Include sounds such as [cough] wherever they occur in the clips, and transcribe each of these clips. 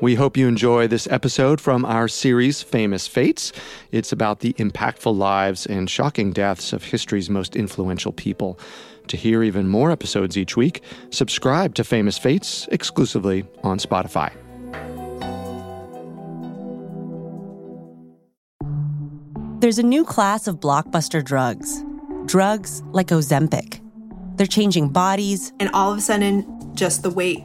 We hope you enjoy this episode from our series Famous Fates. It's about the impactful lives and shocking deaths of history's most influential people. To hear even more episodes each week, subscribe to Famous Fates exclusively on Spotify. There's a new class of blockbuster drugs. Drugs like Ozempic. They're changing bodies, and all of a sudden, just the weight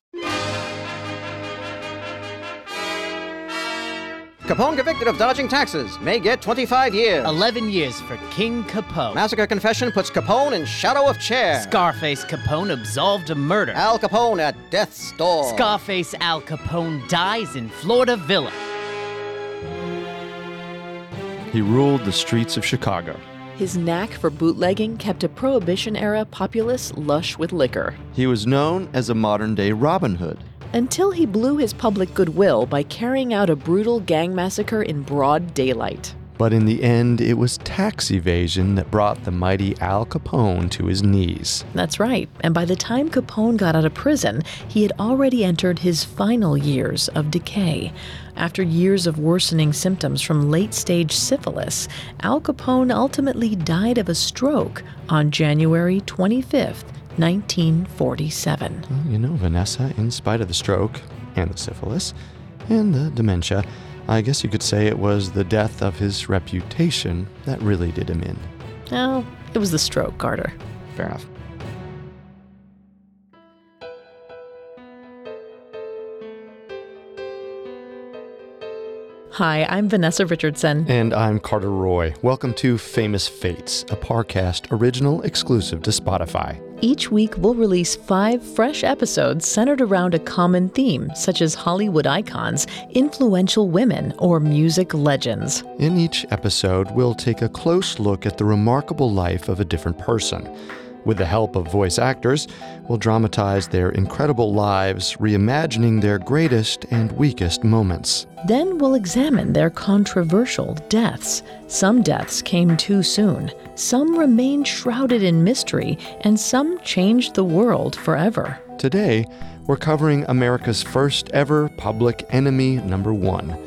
Capone convicted of dodging taxes may get 25 years. 11 years for King Capone. Massacre confession puts Capone in shadow of chair. Scarface Capone absolved of murder. Al Capone at death's door. Scarface Al Capone dies in Florida Villa. He ruled the streets of Chicago. His knack for bootlegging kept a Prohibition era populace lush with liquor. He was known as a modern day Robin Hood. Until he blew his public goodwill by carrying out a brutal gang massacre in broad daylight. But in the end, it was tax evasion that brought the mighty Al Capone to his knees. That's right. And by the time Capone got out of prison, he had already entered his final years of decay. After years of worsening symptoms from late stage syphilis, Al Capone ultimately died of a stroke on January 25th, 1947. You know, Vanessa, in spite of the stroke and the syphilis and the dementia, I guess you could say it was the death of his reputation that really did him in. Oh, it was the stroke, Carter. Fair enough. Hi, I'm Vanessa Richardson. And I'm Carter Roy. Welcome to Famous Fates, a Parcast original exclusive to Spotify. Each week, we'll release five fresh episodes centered around a common theme, such as Hollywood icons, influential women, or music legends. In each episode, we'll take a close look at the remarkable life of a different person. With the help of voice actors, we'll dramatize their incredible lives, reimagining their greatest and weakest moments. Then we'll examine their controversial deaths. Some deaths came too soon, some remained shrouded in mystery, and some changed the world forever. Today, we're covering America's first ever public enemy number one,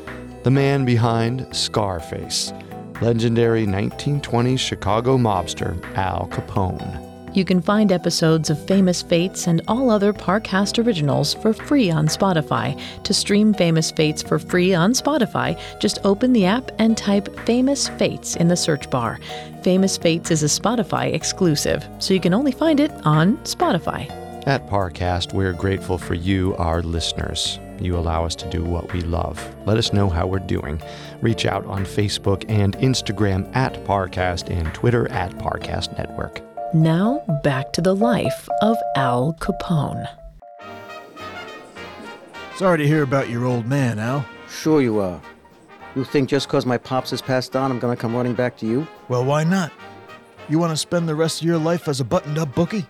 the man behind Scarface, legendary 1920s Chicago mobster Al Capone. You can find episodes of Famous Fates and all other Parcast originals for free on Spotify. To stream Famous Fates for free on Spotify, just open the app and type Famous Fates in the search bar. Famous Fates is a Spotify exclusive, so you can only find it on Spotify. At Parcast, we're grateful for you, our listeners. You allow us to do what we love. Let us know how we're doing. Reach out on Facebook and Instagram at Parcast and Twitter at Parcast Network. Now, back to the life of Al Capone. Sorry to hear about your old man, Al. Sure you are. You think just 'cause my pops has passed on, I'm gonna come running back to you? Well, why not? You want to spend the rest of your life as a buttoned up bookie?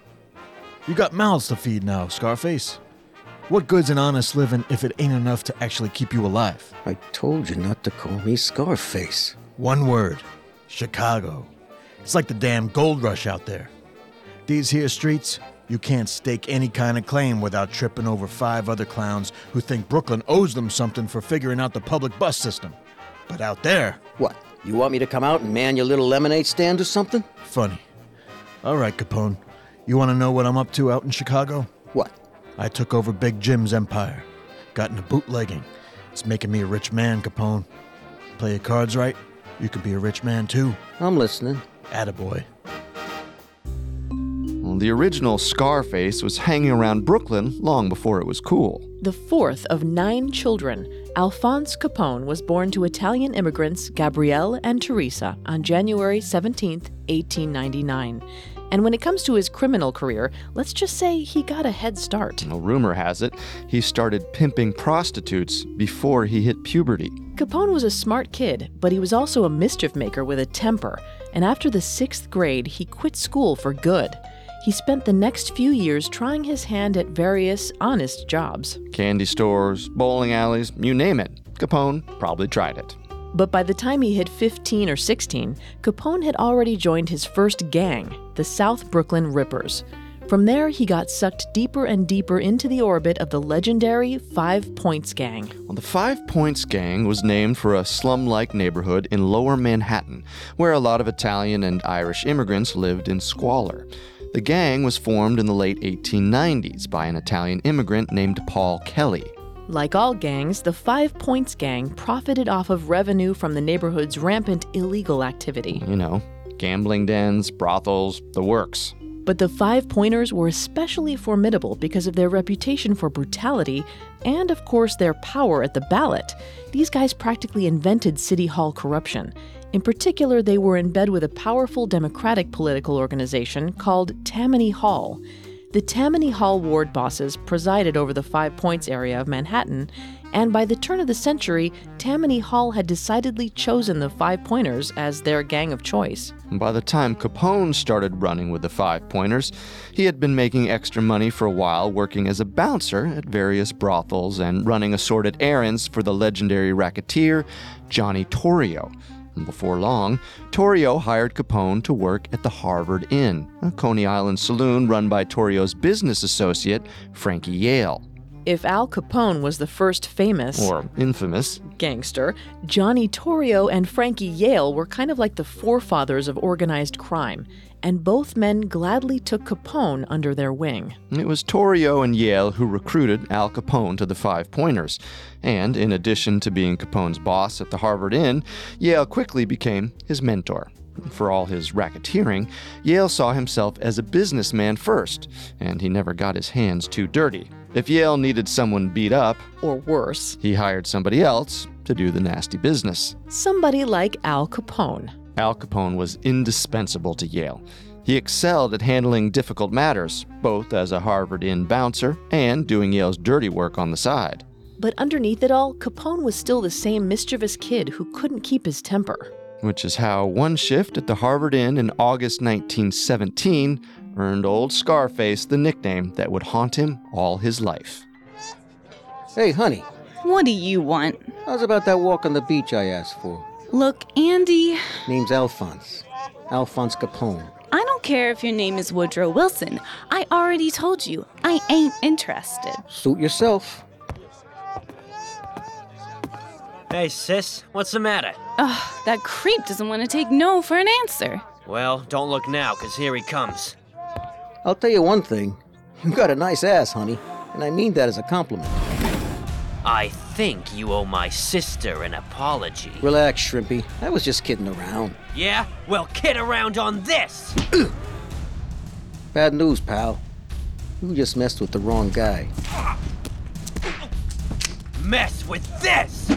You got mouths to feed now, Scarface. What good's an honest living if it ain't enough to actually keep you alive? I told you not to call me Scarface. One word Chicago. It's like the damn gold rush out there. These here streets, you can't stake any kind of claim without tripping over five other clowns who think Brooklyn owes them something for figuring out the public bus system. But out there, What? You want me to come out and man your little lemonade stand or something? funny. All right, Capone. You want to know what I'm up to out in Chicago? What? I took over Big Jim's empire. Got into bootlegging. It's making me a rich man, Capone. Play your cards right, You can be a rich man too. I'm listening. Attaboy. Well, the original Scarface was hanging around Brooklyn long before it was cool. The fourth of nine children, Alphonse Capone was born to Italian immigrants Gabrielle and Teresa on January 17, 1899. And when it comes to his criminal career, let's just say he got a head start. Well, rumor has it, he started pimping prostitutes before he hit puberty. Capone was a smart kid, but he was also a mischief maker with a temper. And after the sixth grade, he quit school for good. He spent the next few years trying his hand at various honest jobs. Candy stores, bowling alleys, you name it. Capone probably tried it. But by the time he hit 15 or 16, Capone had already joined his first gang, the South Brooklyn Rippers. From there, he got sucked deeper and deeper into the orbit of the legendary Five Points Gang. Well, the Five Points Gang was named for a slum like neighborhood in lower Manhattan, where a lot of Italian and Irish immigrants lived in squalor. The gang was formed in the late 1890s by an Italian immigrant named Paul Kelly. Like all gangs, the Five Points Gang profited off of revenue from the neighborhood's rampant illegal activity. You know, gambling dens, brothels, the works. But the Five Pointers were especially formidable because of their reputation for brutality and, of course, their power at the ballot. These guys practically invented City Hall corruption. In particular, they were in bed with a powerful Democratic political organization called Tammany Hall. The Tammany Hall ward bosses presided over the Five Points area of Manhattan, and by the turn of the century, Tammany Hall had decidedly chosen the Five Pointers as their gang of choice. By the time Capone started running with the Five Pointers, he had been making extra money for a while working as a bouncer at various brothels and running assorted errands for the legendary racketeer Johnny Torrio. And before long, Torrio hired Capone to work at the Harvard Inn, a Coney Island saloon run by Torrio's business associate, Frankie Yale. If Al Capone was the first famous or infamous gangster, Johnny Torrio and Frankie Yale were kind of like the forefathers of organized crime, and both men gladly took Capone under their wing. It was Torrio and Yale who recruited Al Capone to the Five Pointers, and in addition to being Capone's boss at the Harvard Inn, Yale quickly became his mentor. For all his racketeering, Yale saw himself as a businessman first, and he never got his hands too dirty. If Yale needed someone beat up, or worse, he hired somebody else to do the nasty business. Somebody like Al Capone. Al Capone was indispensable to Yale. He excelled at handling difficult matters, both as a Harvard Inn bouncer and doing Yale's dirty work on the side. But underneath it all, Capone was still the same mischievous kid who couldn't keep his temper. Which is how one shift at the Harvard Inn in August 1917 earned old Scarface the nickname that would haunt him all his life. Hey, honey. What do you want? How's about that walk on the beach I asked for? Look, Andy. Name's Alphonse. Alphonse Capone. I don't care if your name is Woodrow Wilson. I already told you, I ain't interested. Suit yourself. Hey, sis, what's the matter? Ugh, that creep doesn't want to take no for an answer. Well, don't look now, because here he comes. I'll tell you one thing. You got a nice ass, honey, and I mean that as a compliment. I think you owe my sister an apology. Relax, Shrimpy. I was just kidding around. Yeah? Well, kid around on this! [clears throat] Bad news, pal. You just messed with the wrong guy. Mess with this!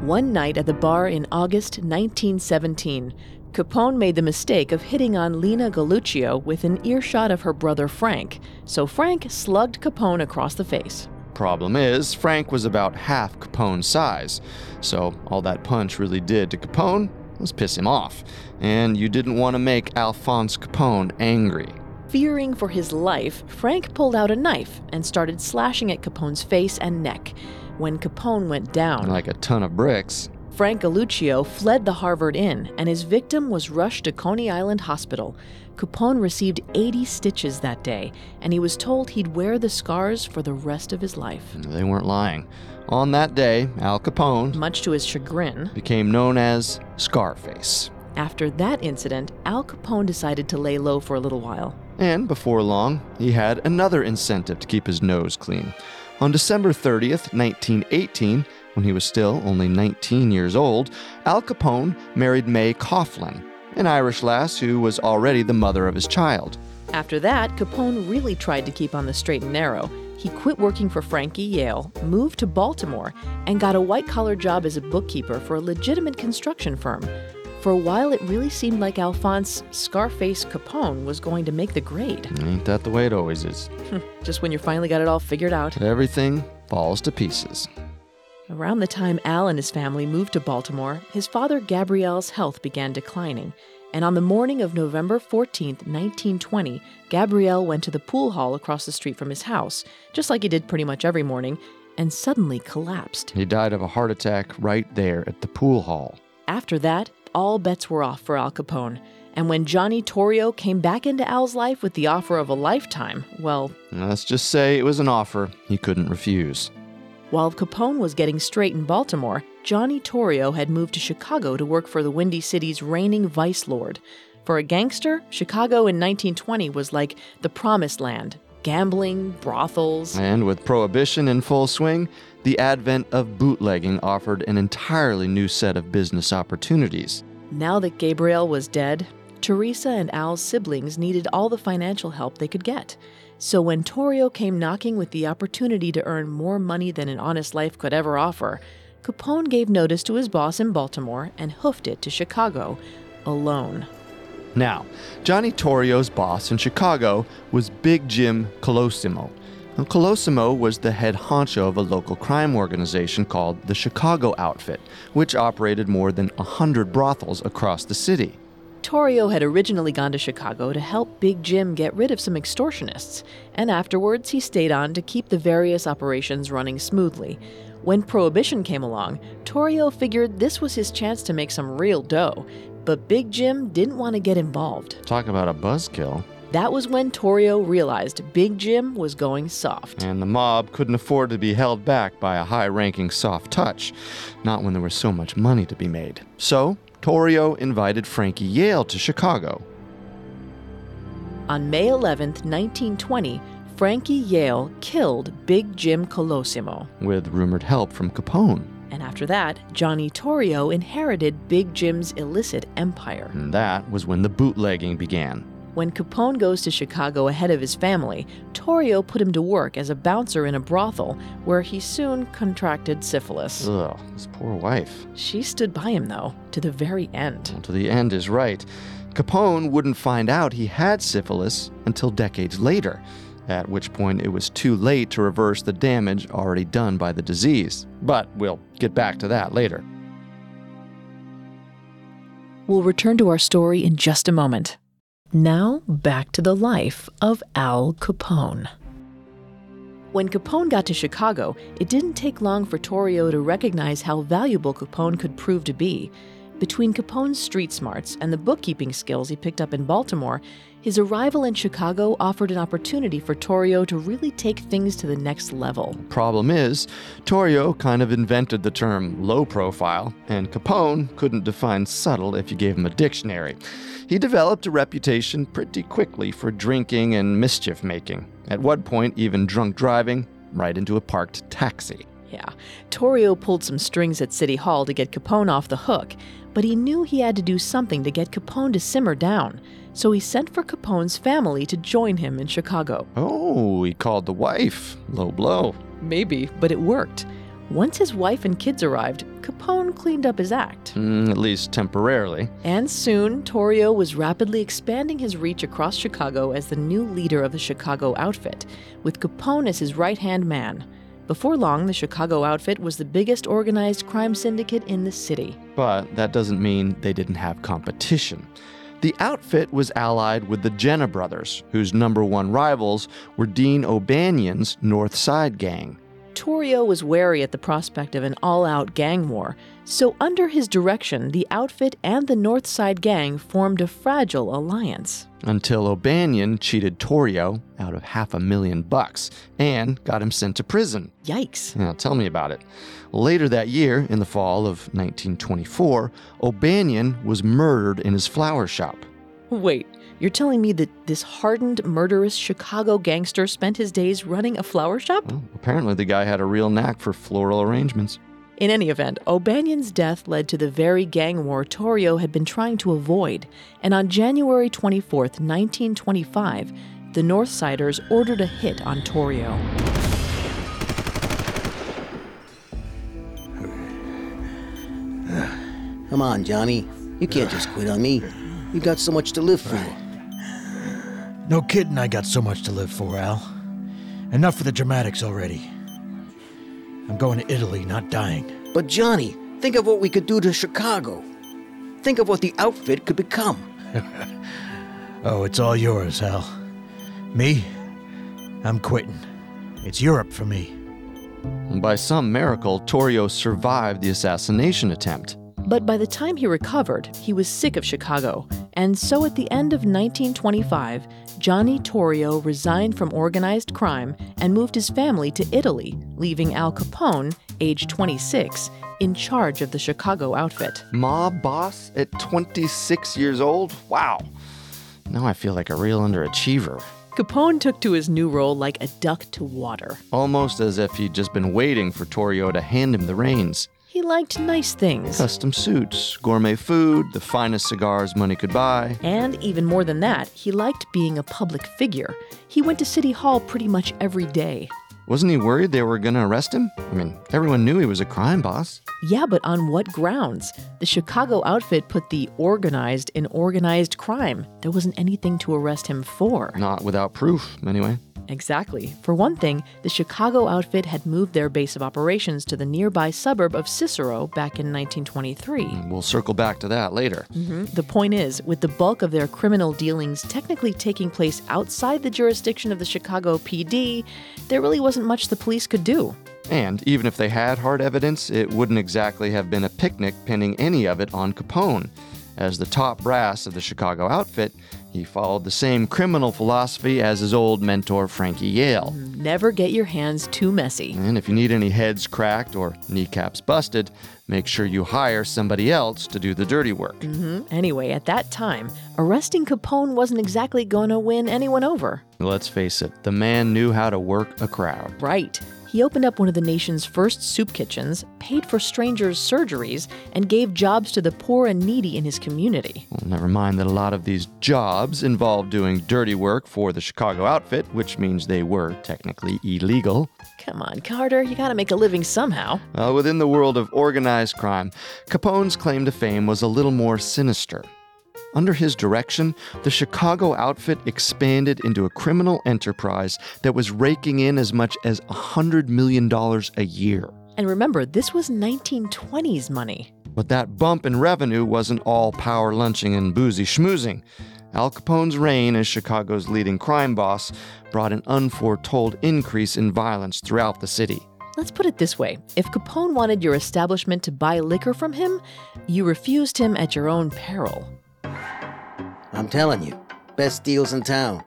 One night at the bar in August 1917, Capone made the mistake of hitting on Lena Galluccio within earshot of her brother Frank, so Frank slugged Capone across the face. Problem is, Frank was about half Capone's size, so all that punch really did to Capone was piss him off, and you didn't want to make Alphonse Capone angry. Fearing for his life, Frank pulled out a knife and started slashing at Capone's face and neck. When Capone went down, like a ton of bricks, Frank Galluccio fled the Harvard Inn, and his victim was rushed to Coney Island Hospital. Capone received 80 stitches that day, and he was told he'd wear the scars for the rest of his life. They weren't lying. On that day, Al Capone, much to his chagrin, became known as Scarface. After that incident, Al Capone decided to lay low for a little while. And before long, he had another incentive to keep his nose clean. On December 30th, 1918, When he was still only 19 years old, Al Capone married Mae Coughlin, an Irish lass who was already the mother of his child. After that, Capone really tried to keep on the straight and narrow. He quit working for Frankie Yale, moved to Baltimore, and got a white collar job as a bookkeeper for a legitimate construction firm. For a while, it really seemed like Alphonse Scarface Capone was going to make the grade. Ain't that the way it always is? [laughs] Just when you finally got it all figured out. Everything falls to pieces. Around the time Al and his family moved to Baltimore, his father Gabriel's health began declining, and on the morning of November 14, 1920, Gabriel went to the pool hall across the street from his house, just like he did pretty much every morning, and suddenly collapsed. He died of a heart attack right there at the pool hall. After that, all bets were off for Al Capone. And when Johnny Torrio came back into Al's life with the offer of a lifetime, well. Let's just say it was an offer he couldn't refuse. While Capone was getting straight in Baltimore, Johnny Torrio had moved to Chicago to work for the Windy City's reigning vice lord. For a gangster, Chicago in 1920 was like the promised land gambling, brothels. And with prohibition in full swing, the advent of bootlegging offered an entirely new set of business opportunities. Now that Gabriel was dead, Teresa and Al's siblings needed all the financial help they could get. So when Torrio came knocking with the opportunity to earn more money than an honest life could ever offer, Capone gave notice to his boss in Baltimore and hoofed it to Chicago alone. Now, Johnny Torrio's boss in Chicago was Big Jim Colosimo. Now, Colosimo was the head honcho of a local crime organization called the Chicago Outfit, which operated more than 100 brothels across the city. Torrio had originally gone to Chicago to help Big Jim get rid of some extortionists, and afterwards he stayed on to keep the various operations running smoothly. When Prohibition came along, Torrio figured this was his chance to make some real dough, but Big Jim didn't want to get involved. Talk about a buzzkill. That was when Torrio realized Big Jim was going soft. And the mob couldn't afford to be held back by a high ranking soft touch, not when there was so much money to be made. So, Torrio invited Frankie Yale to Chicago. On May 11, 1920, Frankie Yale killed Big Jim Colosimo. With rumored help from Capone. And after that, Johnny Torrio inherited Big Jim's illicit empire. And that was when the bootlegging began. When Capone goes to Chicago ahead of his family, Torrio put him to work as a bouncer in a brothel, where he soon contracted syphilis. Ugh, his poor wife. She stood by him, though, to the very end. Well, to the end is right. Capone wouldn't find out he had syphilis until decades later, at which point it was too late to reverse the damage already done by the disease. But we'll get back to that later. We'll return to our story in just a moment. Now, back to the life of Al Capone. When Capone got to Chicago, it didn't take long for Torrio to recognize how valuable Capone could prove to be. Between Capone's street smarts and the bookkeeping skills he picked up in Baltimore, his arrival in Chicago offered an opportunity for Torrio to really take things to the next level. Problem is, Torrio kind of invented the term low profile, and Capone couldn't define subtle if you gave him a dictionary. He developed a reputation pretty quickly for drinking and mischief making, at one point, even drunk driving right into a parked taxi. Yeah, Torrio pulled some strings at City Hall to get Capone off the hook, but he knew he had to do something to get Capone to simmer down. So he sent for Capone's family to join him in Chicago. Oh, he called the wife. Low blow. Maybe, but it worked. Once his wife and kids arrived, Capone cleaned up his act. Mm, at least temporarily. And soon, Torrio was rapidly expanding his reach across Chicago as the new leader of the Chicago outfit, with Capone as his right hand man. Before long, the Chicago outfit was the biggest organized crime syndicate in the city. But that doesn't mean they didn't have competition. The outfit was allied with the Genna brothers, whose number one rivals were Dean O'Banion's North Side Gang. Torrio was wary at the prospect of an all out gang war, so under his direction, the outfit and the North Side Gang formed a fragile alliance. Until O'Banion cheated Torrio out of half a million bucks and got him sent to prison. Yikes. Now, tell me about it. Later that year, in the fall of 1924, O'Banion was murdered in his flower shop. Wait, you're telling me that this hardened, murderous Chicago gangster spent his days running a flower shop? Well, apparently, the guy had a real knack for floral arrangements. In any event, O'Banion's death led to the very gang war Torrio had been trying to avoid, and on January 24, 1925, the Northsiders ordered a hit on Torrio. Come on, Johnny. You can't just quit on me. You've got so much to live for. No kidding, I got so much to live for, Al. Enough for the dramatics already. I'm going to Italy, not dying. But, Johnny, think of what we could do to Chicago. Think of what the outfit could become. [laughs] oh, it's all yours, Al. Me? I'm quitting. It's Europe for me. By some miracle, Torrio survived the assassination attempt. But by the time he recovered, he was sick of Chicago. And so at the end of 1925, Johnny Torrio resigned from organized crime and moved his family to Italy, leaving Al Capone, age 26, in charge of the Chicago outfit. Mob boss at 26 years old? Wow. Now I feel like a real underachiever. Capone took to his new role like a duck to water. Almost as if he'd just been waiting for Torrio to hand him the reins. He liked nice things custom suits, gourmet food, the finest cigars money could buy. And even more than that, he liked being a public figure. He went to City Hall pretty much every day. Wasn't he worried they were going to arrest him? I mean, everyone knew he was a crime boss. Yeah, but on what grounds? The Chicago outfit put the organized in organized crime. There wasn't anything to arrest him for. Not without proof, anyway. Exactly. For one thing, the Chicago outfit had moved their base of operations to the nearby suburb of Cicero back in 1923. We'll circle back to that later. Mm-hmm. The point is, with the bulk of their criminal dealings technically taking place outside the jurisdiction of the Chicago PD, there really wasn't much the police could do. And even if they had hard evidence, it wouldn't exactly have been a picnic pinning any of it on Capone. As the top brass of the Chicago outfit, he followed the same criminal philosophy as his old mentor, Frankie Yale. Never get your hands too messy. And if you need any heads cracked or kneecaps busted, make sure you hire somebody else to do the dirty work. Mm-hmm. Anyway, at that time, arresting Capone wasn't exactly going to win anyone over. Let's face it, the man knew how to work a crowd. Right. He opened up one of the nation's first soup kitchens, paid for strangers' surgeries, and gave jobs to the poor and needy in his community. Well, never mind that a lot of these jobs involved doing dirty work for the Chicago outfit, which means they were technically illegal. Come on, Carter, you gotta make a living somehow. Well, within the world of organized crime, Capone's claim to fame was a little more sinister. Under his direction, the Chicago outfit expanded into a criminal enterprise that was raking in as much as $100 million a year. And remember, this was 1920s money. But that bump in revenue wasn't all power lunching and boozy schmoozing. Al Capone's reign as Chicago's leading crime boss brought an unforetold increase in violence throughout the city. Let's put it this way if Capone wanted your establishment to buy liquor from him, you refused him at your own peril. I'm telling you, best deals in town.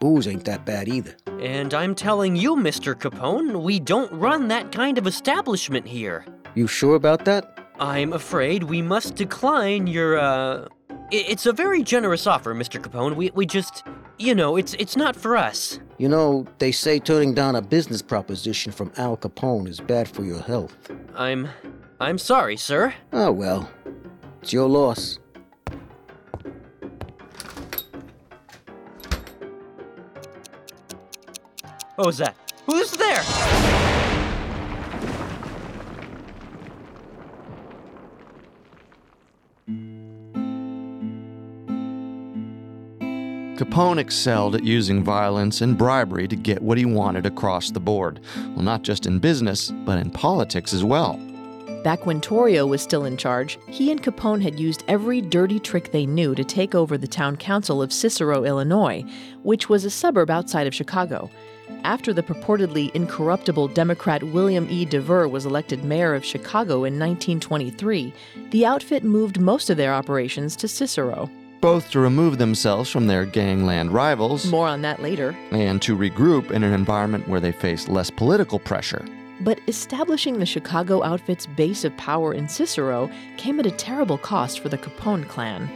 Booze ain't that bad either. And I'm telling you, Mr. Capone, we don't run that kind of establishment here. You sure about that? I'm afraid we must decline your, uh. It's a very generous offer, Mr. Capone. We, we just. You know, it's, it's not for us. You know, they say turning down a business proposition from Al Capone is bad for your health. I'm. I'm sorry, sir. Oh, well. It's your loss. What was that? Who's there? Capone excelled at using violence and bribery to get what he wanted across the board. Well, not just in business, but in politics as well. Back when Torrio was still in charge, he and Capone had used every dirty trick they knew to take over the town council of Cicero, Illinois, which was a suburb outside of Chicago. After the purportedly incorruptible Democrat William E. Dever was elected mayor of Chicago in 1923, the outfit moved most of their operations to Cicero. Both to remove themselves from their gangland rivals. More on that later. And to regroup in an environment where they faced less political pressure. But establishing the Chicago outfit's base of power in Cicero came at a terrible cost for the Capone clan.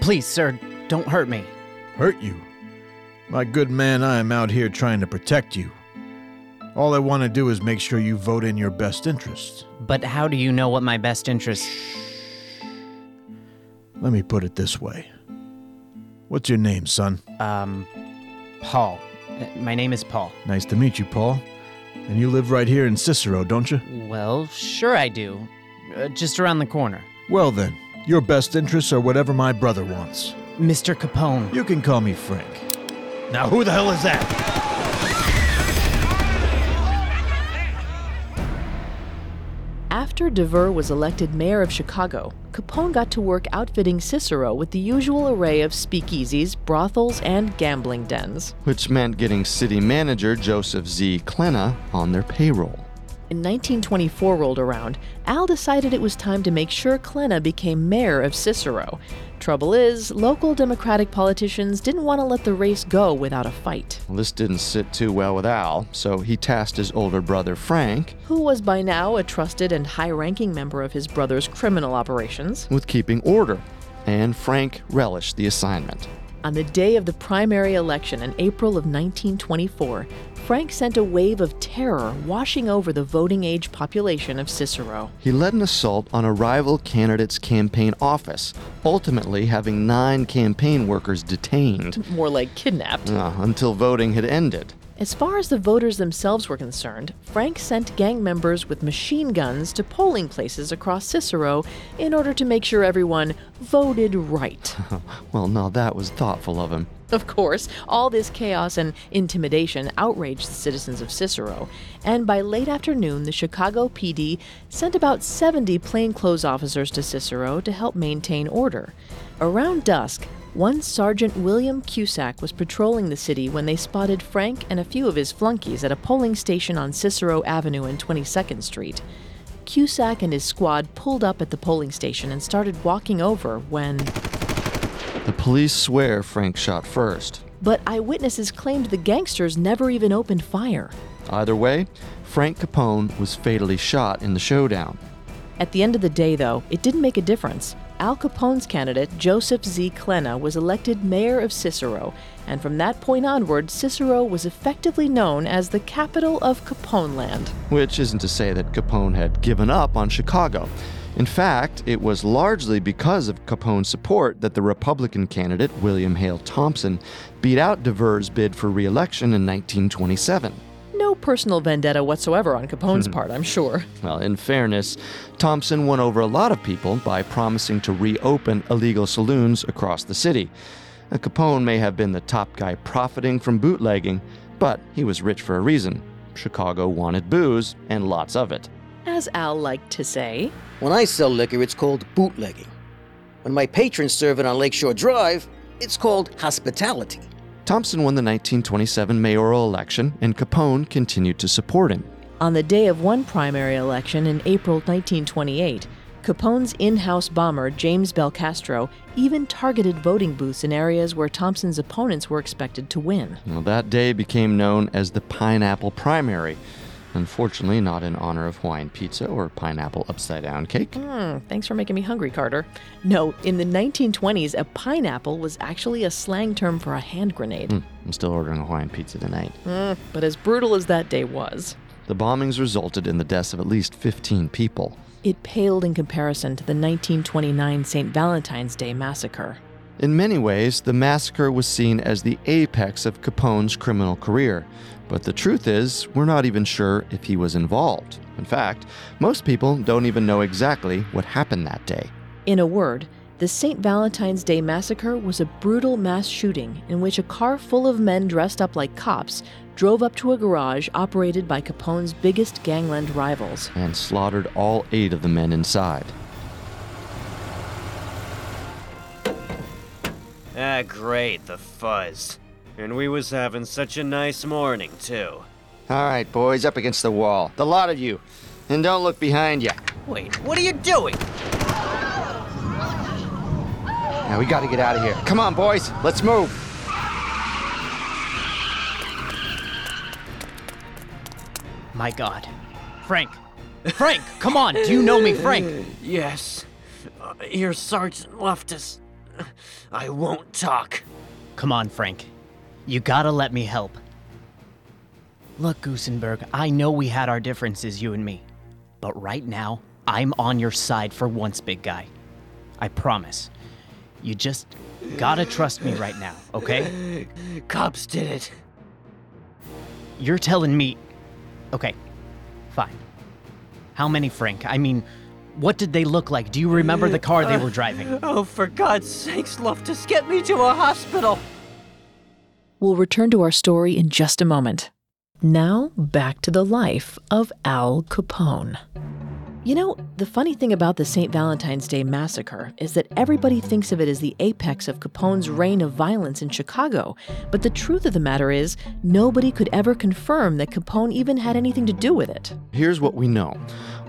Please, sir, don't hurt me. Hurt you? My good man, I am out here trying to protect you. All I want to do is make sure you vote in your best interests. But how do you know what my best interest? Let me put it this way. What's your name, son? Um, Paul. My name is Paul. Nice to meet you, Paul. And you live right here in Cicero, don't you? Well, sure I do. Uh, just around the corner. Well then, your best interests are whatever my brother wants. Mr. Capone. You can call me Frank. Now, who the hell is that? After Dever was elected mayor of Chicago, Capone got to work outfitting Cicero with the usual array of speakeasies, brothels, and gambling dens. Which meant getting city manager Joseph Z. Klenha on their payroll. In 1924 rolled around, Al decided it was time to make sure Klenha became mayor of Cicero. Trouble is, local Democratic politicians didn't want to let the race go without a fight. Well, this didn't sit too well with Al, so he tasked his older brother Frank Who was by now a trusted and high ranking member of his brother's criminal operations. with keeping order, and Frank relished the assignment. On the day of the primary election in April of 1924, Frank sent a wave of terror washing over the voting age population of Cicero. He led an assault on a rival candidate's campaign office, ultimately having nine campaign workers detained More like kidnapped. uh, until voting had ended. As far as the voters themselves were concerned, Frank sent gang members with machine guns to polling places across Cicero in order to make sure everyone voted right. [laughs] Well, now that was thoughtful of him. Of course, all this chaos and intimidation outraged the citizens of Cicero, and by late afternoon, the Chicago PD sent about 70 plainclothes officers to Cicero to help maintain order. Around dusk, one Sergeant William Cusack was patrolling the city when they spotted Frank and a few of his flunkies at a polling station on Cicero Avenue and 22nd Street. Cusack and his squad pulled up at the polling station and started walking over when. The police swear Frank shot first. But eyewitnesses claimed the gangsters never even opened fire. Either way, Frank Capone was fatally shot in the showdown. At the end of the day, though, it didn't make a difference. Al Capone's candidate, Joseph Z. Klenha, was elected mayor of Cicero, and from that point onward, Cicero was effectively known as the capital of Capone land. Which isn't to say that Capone had given up on Chicago. In fact, it was largely because of Capone's support that the Republican candidate, William Hale Thompson, beat out Dever's bid for re election in 1927. No personal vendetta whatsoever on Capone's [laughs] part, I'm sure. Well, in fairness, Thompson won over a lot of people by promising to reopen illegal saloons across the city. Capone may have been the top guy profiting from bootlegging, but he was rich for a reason. Chicago wanted booze, and lots of it. As Al liked to say, When I sell liquor, it's called bootlegging. When my patrons serve it on Lakeshore Drive, it's called hospitality. Thompson won the 1927 mayoral election, and Capone continued to support him. on the day of one primary election in April 1928, Capone's in house bomber, James Belcastro, even targeted voting booths in areas where Thompson's opponents were expected to win. Well, that day became known as the Pineapple Primary. Unfortunately, not in honor of Hawaiian pizza or pineapple upside down cake. Hmm, thanks for making me hungry, Carter. No, in the 1920s, a pineapple was actually a slang term for a hand grenade. Hmm, I'm still ordering a Hawaiian pizza tonight. Hmm, but as brutal as that day was, The bombings resulted in the deaths of at least 15 people. it paled in comparison to the 1929 St. Valentine's Day massacre. In many ways, the massacre was seen as the apex of Capone's criminal career. But the truth is, we're not even sure if he was involved. In fact, most people don't even know exactly what happened that day. In a word, the St. Valentine's Day massacre was a brutal mass shooting in which a car full of men dressed up like cops drove up to a garage operated by Capone's biggest gangland rivals. and slaughtered all eight of the men inside. Ah, great, the fuzz. And we was having such a nice morning, too. All right, boys, up against the wall. The lot of you. And don't look behind you. Wait, what are you doing? Now, we gotta get out of here. Come on, boys, let's move. My God. Frank. Frank, come on. Do you know me, Frank? [laughs] Yes. Uh, your sergeant left us. I won't talk. Come on, Frank. You gotta let me help. Look, Gusenberg, I know we had our differences, you and me. But right now, I'm on your side for once, big guy. I promise. You just gotta trust me right now, okay? [laughs] Cops did it. You're telling me. Okay, fine. How many, Frank? I mean, what did they look like? Do you remember the car they were driving? [laughs] Oh, for God's sakes, Loftus, get me to a hospital. We'll return to our story in just a moment. Now, back to the life of Al Capone. You know, the funny thing about the St. Valentine's Day massacre is that everybody thinks of it as the apex of Capone's reign of violence in Chicago. But the truth of the matter is, nobody could ever confirm that Capone even had anything to do with it. Here's what we know.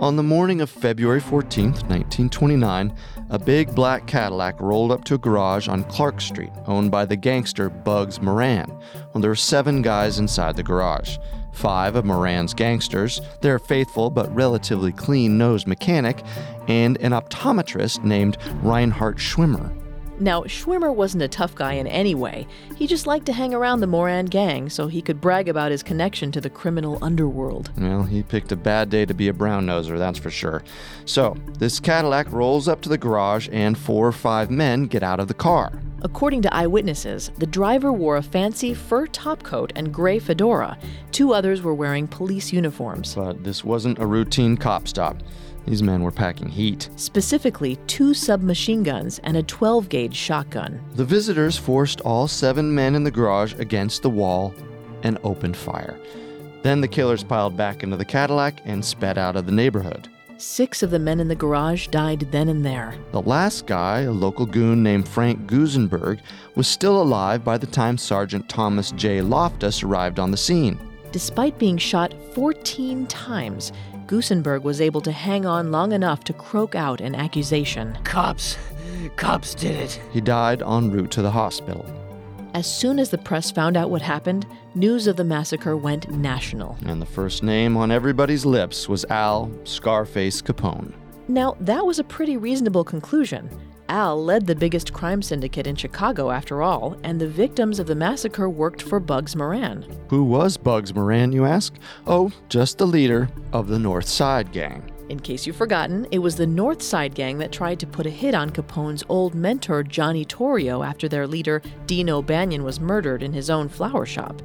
On the morning of February 14th, 1929, a big black Cadillac rolled up to a garage on Clark Street, owned by the gangster Bugs Moran. Well, there were seven guys inside the garage five of Moran's gangsters, their faithful but relatively clean nosed mechanic, and an optometrist named Reinhard Schwimmer. Now, Schwimmer wasn't a tough guy in any way. He just liked to hang around the Moran gang so he could brag about his connection to the criminal underworld. Well, he picked a bad day to be a brown noser, that's for sure. So, this Cadillac rolls up to the garage and four or five men get out of the car. According to eyewitnesses, the driver wore a fancy fur topcoat and gray fedora. Two others were wearing police uniforms. But this wasn't a routine cop stop. These men were packing heat. Specifically, two submachine guns and a 12 gauge shotgun. The visitors forced all seven men in the garage against the wall and opened fire. Then the killers piled back into the Cadillac and sped out of the neighborhood. Six of the men in the garage died then and there. The last guy, a local goon named Frank Gusenberg, was still alive by the time Sergeant Thomas J. Loftus arrived on the scene. Despite being shot 14 times, Gusenberg was able to hang on long enough to croak out an accusation. Cops. Cops did it. He died en route to the hospital. As soon as the press found out what happened, news of the massacre went national. And the first name on everybody's lips was Al Scarface Capone. Now, that was a pretty reasonable conclusion. Al led the biggest crime syndicate in Chicago, after all, and the victims of the massacre worked for Bugs Moran. Who was Bugs Moran, you ask? Oh, just the leader of the North Side Gang. In case you've forgotten, it was the North Side gang that tried to put a hit on Capone's old mentor, Johnny Torrio, after their leader, Dino O'Banion, was murdered in his own flower shop.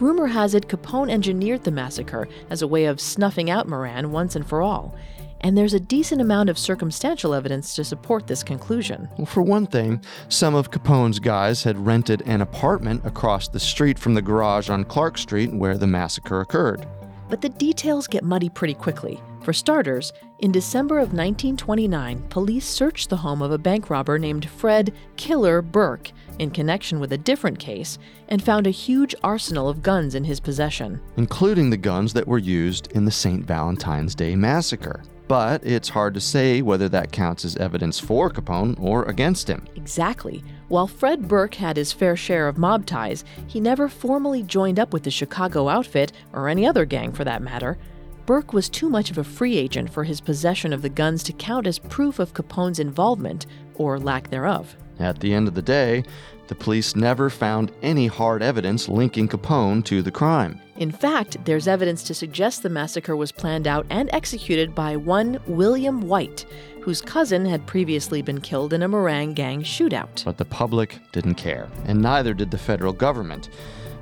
Rumor has it Capone engineered the massacre as a way of snuffing out Moran once and for all and there's a decent amount of circumstantial evidence to support this conclusion. Well, for one thing, some of Capone's guys had rented an apartment across the street from the garage on Clark Street where the massacre occurred. But the details get muddy pretty quickly. For starters, in December of 1929, police searched the home of a bank robber named Fred Killer Burke in connection with a different case and found a huge arsenal of guns in his possession, including the guns that were used in the St. Valentine's Day massacre but it's hard to say whether that counts as evidence for Capone or against him. Exactly. While Fred Burke had his fair share of mob ties, he never formally joined up with the Chicago outfit, or any other gang for that matter. Burke was too much of a free agent for his possession of the guns to count as proof of Capone's involvement, or lack thereof. At the end of the day, the police never found any hard evidence linking Capone to the crime. In fact, there's evidence to suggest the massacre was planned out and executed by one William White, whose cousin had previously been killed in a Moran gang shootout. But the public didn't care, and neither did the federal government.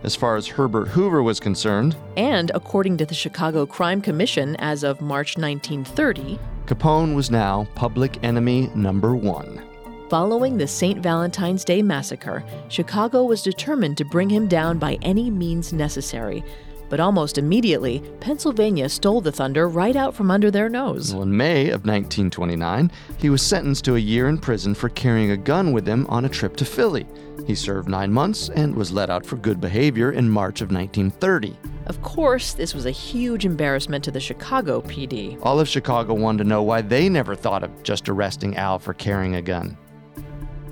As far as Herbert Hoover was concerned, and according to the Chicago Crime Commission as of March 1930, Capone was now public enemy number one. Following the St. Valentine's Day massacre, Chicago was determined to bring him down by any means necessary. But almost immediately, Pennsylvania stole the thunder right out from under their nose. Well, in May of 1929, he was sentenced to a year in prison for carrying a gun with him on a trip to Philly. He served nine months and was let out for good behavior in March of 1930. Of course, this was a huge embarrassment to the Chicago PD. All of Chicago wanted to know why they never thought of just arresting Al for carrying a gun.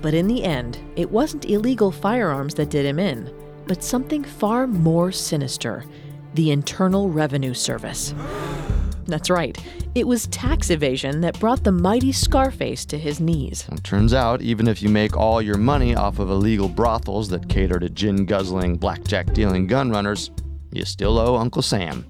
But in the end, it wasn't illegal firearms that did him in, but something far more sinister the Internal Revenue Service. That's right. It was tax evasion that brought the mighty Scarface to his knees. Turns out, even if you make all your money off of illegal brothels that cater to gin guzzling, blackjack dealing gun runners, you still owe Uncle Sam.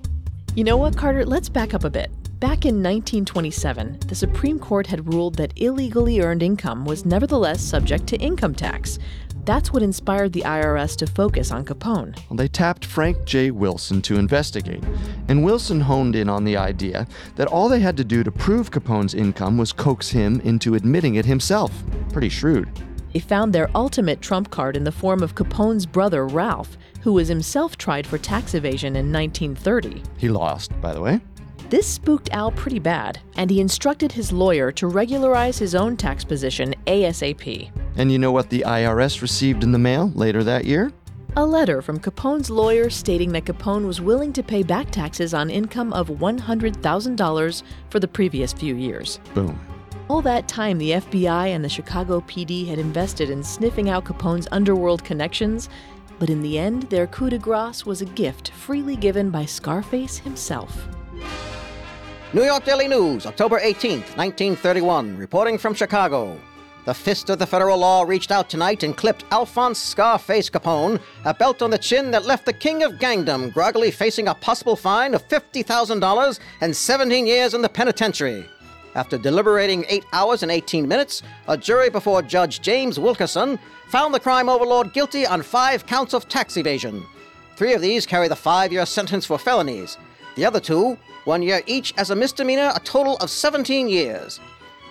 You know what, Carter? Let's back up a bit. Back in 1927, the Supreme Court had ruled that illegally earned income was nevertheless subject to income tax. That's what inspired the IRS to focus on Capone. They tapped Frank J. Wilson to investigate, and Wilson honed in on the idea that all they had to do to prove Capone's income was coax him into admitting it himself. Pretty shrewd. They found their ultimate trump card in the form of Capone's brother, Ralph, who was himself tried for tax evasion in 1930. He lost, by the way. This spooked Al pretty bad, and he instructed his lawyer to regularize his own tax position ASAP. And you know what the IRS received in the mail later that year? A letter from Capone's lawyer stating that Capone was willing to pay back taxes on income of $100,000 for the previous few years. Boom. All that time, the FBI and the Chicago PD had invested in sniffing out Capone's underworld connections, but in the end, their coup de grace was a gift freely given by Scarface himself. New York Daily News, October 18th, 1931, reporting from Chicago. The fist of the federal law reached out tonight and clipped Alphonse Scarface Capone a belt on the chin that left the king of gangdom groggily facing a possible fine of $50,000 and 17 years in the penitentiary. After deliberating 8 hours and 18 minutes, a jury before Judge James Wilkerson found the crime overlord guilty on five counts of tax evasion. Three of these carry the five year sentence for felonies. The other two, one year each as a misdemeanor, a total of 17 years.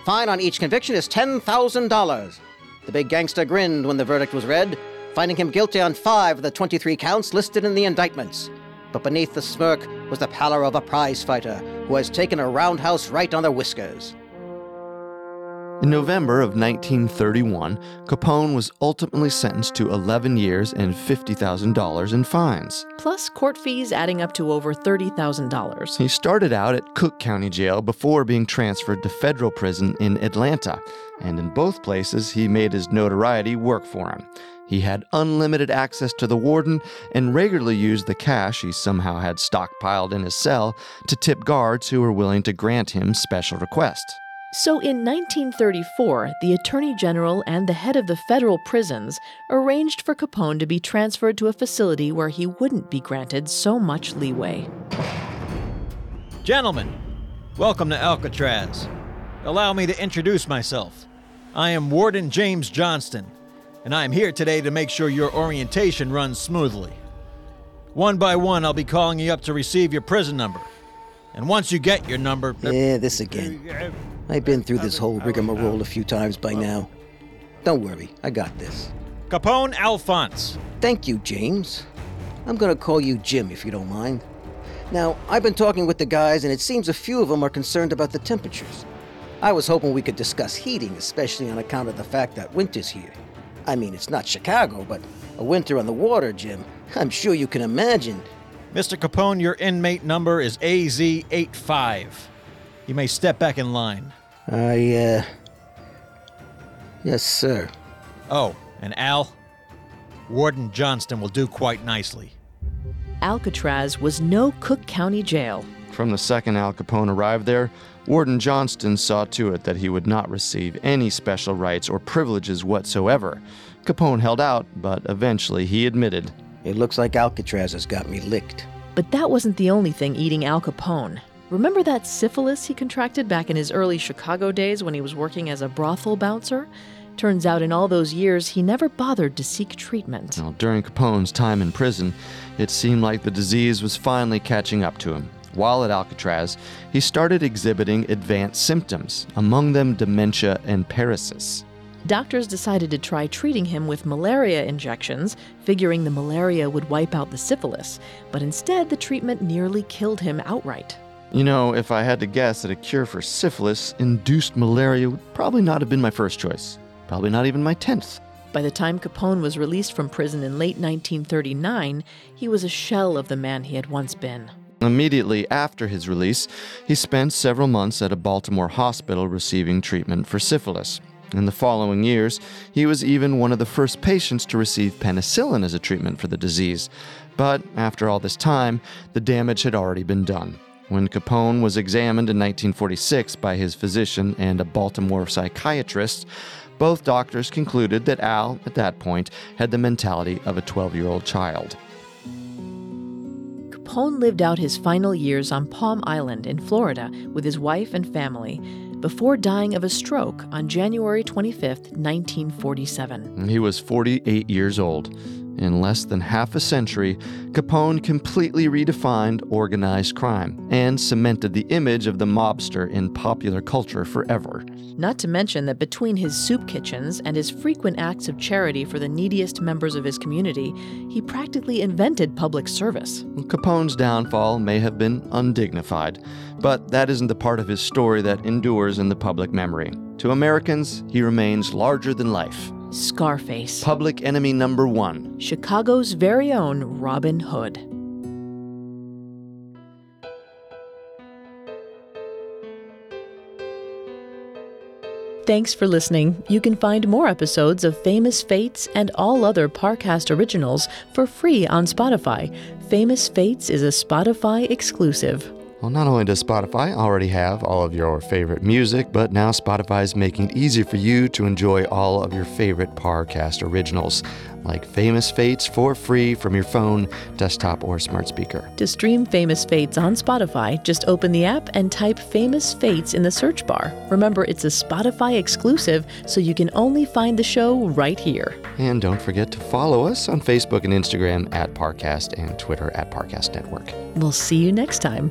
Fine on each conviction is $10,000. The big gangster grinned when the verdict was read, finding him guilty on five of the 23 counts listed in the indictments. But beneath the smirk was the pallor of a prize fighter who has taken a roundhouse right on the whiskers. In November of 1931, Capone was ultimately sentenced to 11 years and $50,000 in fines. Plus court fees adding up to over $30,000. He started out at Cook County Jail before being transferred to federal prison in Atlanta, and in both places he made his notoriety work for him. He had unlimited access to the warden and regularly used the cash he somehow had stockpiled in his cell to tip guards who were willing to grant him special requests. So in 1934, the Attorney General and the head of the federal prisons arranged for Capone to be transferred to a facility where he wouldn't be granted so much leeway. Gentlemen, welcome to Alcatraz. Allow me to introduce myself. I am Warden James Johnston, and I am here today to make sure your orientation runs smoothly. One by one, I'll be calling you up to receive your prison number. And once you get your number. Yeah, this again. I've been through this whole rigmarole a few times by now. Don't worry, I got this. Capone Alphonse. Thank you, James. I'm gonna call you Jim if you don't mind. Now, I've been talking with the guys, and it seems a few of them are concerned about the temperatures. I was hoping we could discuss heating, especially on account of the fact that winter's here. I mean, it's not Chicago, but a winter on the water, Jim. I'm sure you can imagine. Mr. Capone, your inmate number is AZ85. You may step back in line. I, uh. Yes, sir. Oh, and Al? Warden Johnston will do quite nicely. Alcatraz was no Cook County jail. From the second Al Capone arrived there, Warden Johnston saw to it that he would not receive any special rights or privileges whatsoever. Capone held out, but eventually he admitted. It looks like Alcatraz has got me licked. But that wasn't the only thing eating Al Capone. Remember that syphilis he contracted back in his early Chicago days when he was working as a brothel bouncer? Turns out in all those years, he never bothered to seek treatment. Well, during Capone's time in prison, it seemed like the disease was finally catching up to him. While at Alcatraz, he started exhibiting advanced symptoms, among them dementia and paresis. Doctors decided to try treating him with malaria injections, figuring the malaria would wipe out the syphilis, but instead the treatment nearly killed him outright. You know, if I had to guess that a cure for syphilis induced malaria would probably not have been my first choice. Probably not even my 10th. By the time Capone was released from prison in late 1939, he was a shell of the man he had once been. Immediately after his release, he spent several months at a Baltimore hospital receiving treatment for syphilis. In the following years, he was even one of the first patients to receive penicillin as a treatment for the disease. But after all this time, the damage had already been done. When Capone was examined in 1946 by his physician and a Baltimore psychiatrist, both doctors concluded that Al, at that point, had the mentality of a 12 year old child. Capone lived out his final years on Palm Island in Florida with his wife and family before dying of a stroke on January 25, 1947. He was 48 years old. In less than half a century, Capone completely redefined organized crime and cemented the image of the mobster in popular culture forever. Not to mention that between his soup kitchens and his frequent acts of charity for the neediest members of his community, he practically invented public service. Capone's downfall may have been undignified, but that isn't the part of his story that endures in the public memory. To Americans, he remains larger than life. Scarface. Public enemy number one. Chicago's very own Robin Hood. Thanks for listening. You can find more episodes of Famous Fates and all other Parcast originals for free on Spotify. Famous Fates is a Spotify exclusive. Well, not only does Spotify already have all of your favorite music, but now Spotify is making it easy for you to enjoy all of your favorite Parcast originals, like Famous Fates for free from your phone, desktop, or smart speaker. To stream Famous Fates on Spotify, just open the app and type Famous Fates in the search bar. Remember, it's a Spotify exclusive, so you can only find the show right here. And don't forget to follow us on Facebook and Instagram at Parcast and Twitter at Parcast Network. We'll see you next time.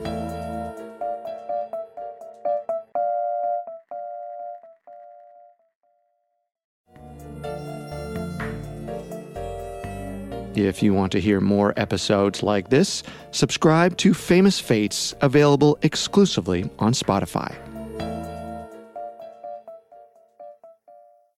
If you want to hear more episodes like this, subscribe to Famous Fates, available exclusively on Spotify.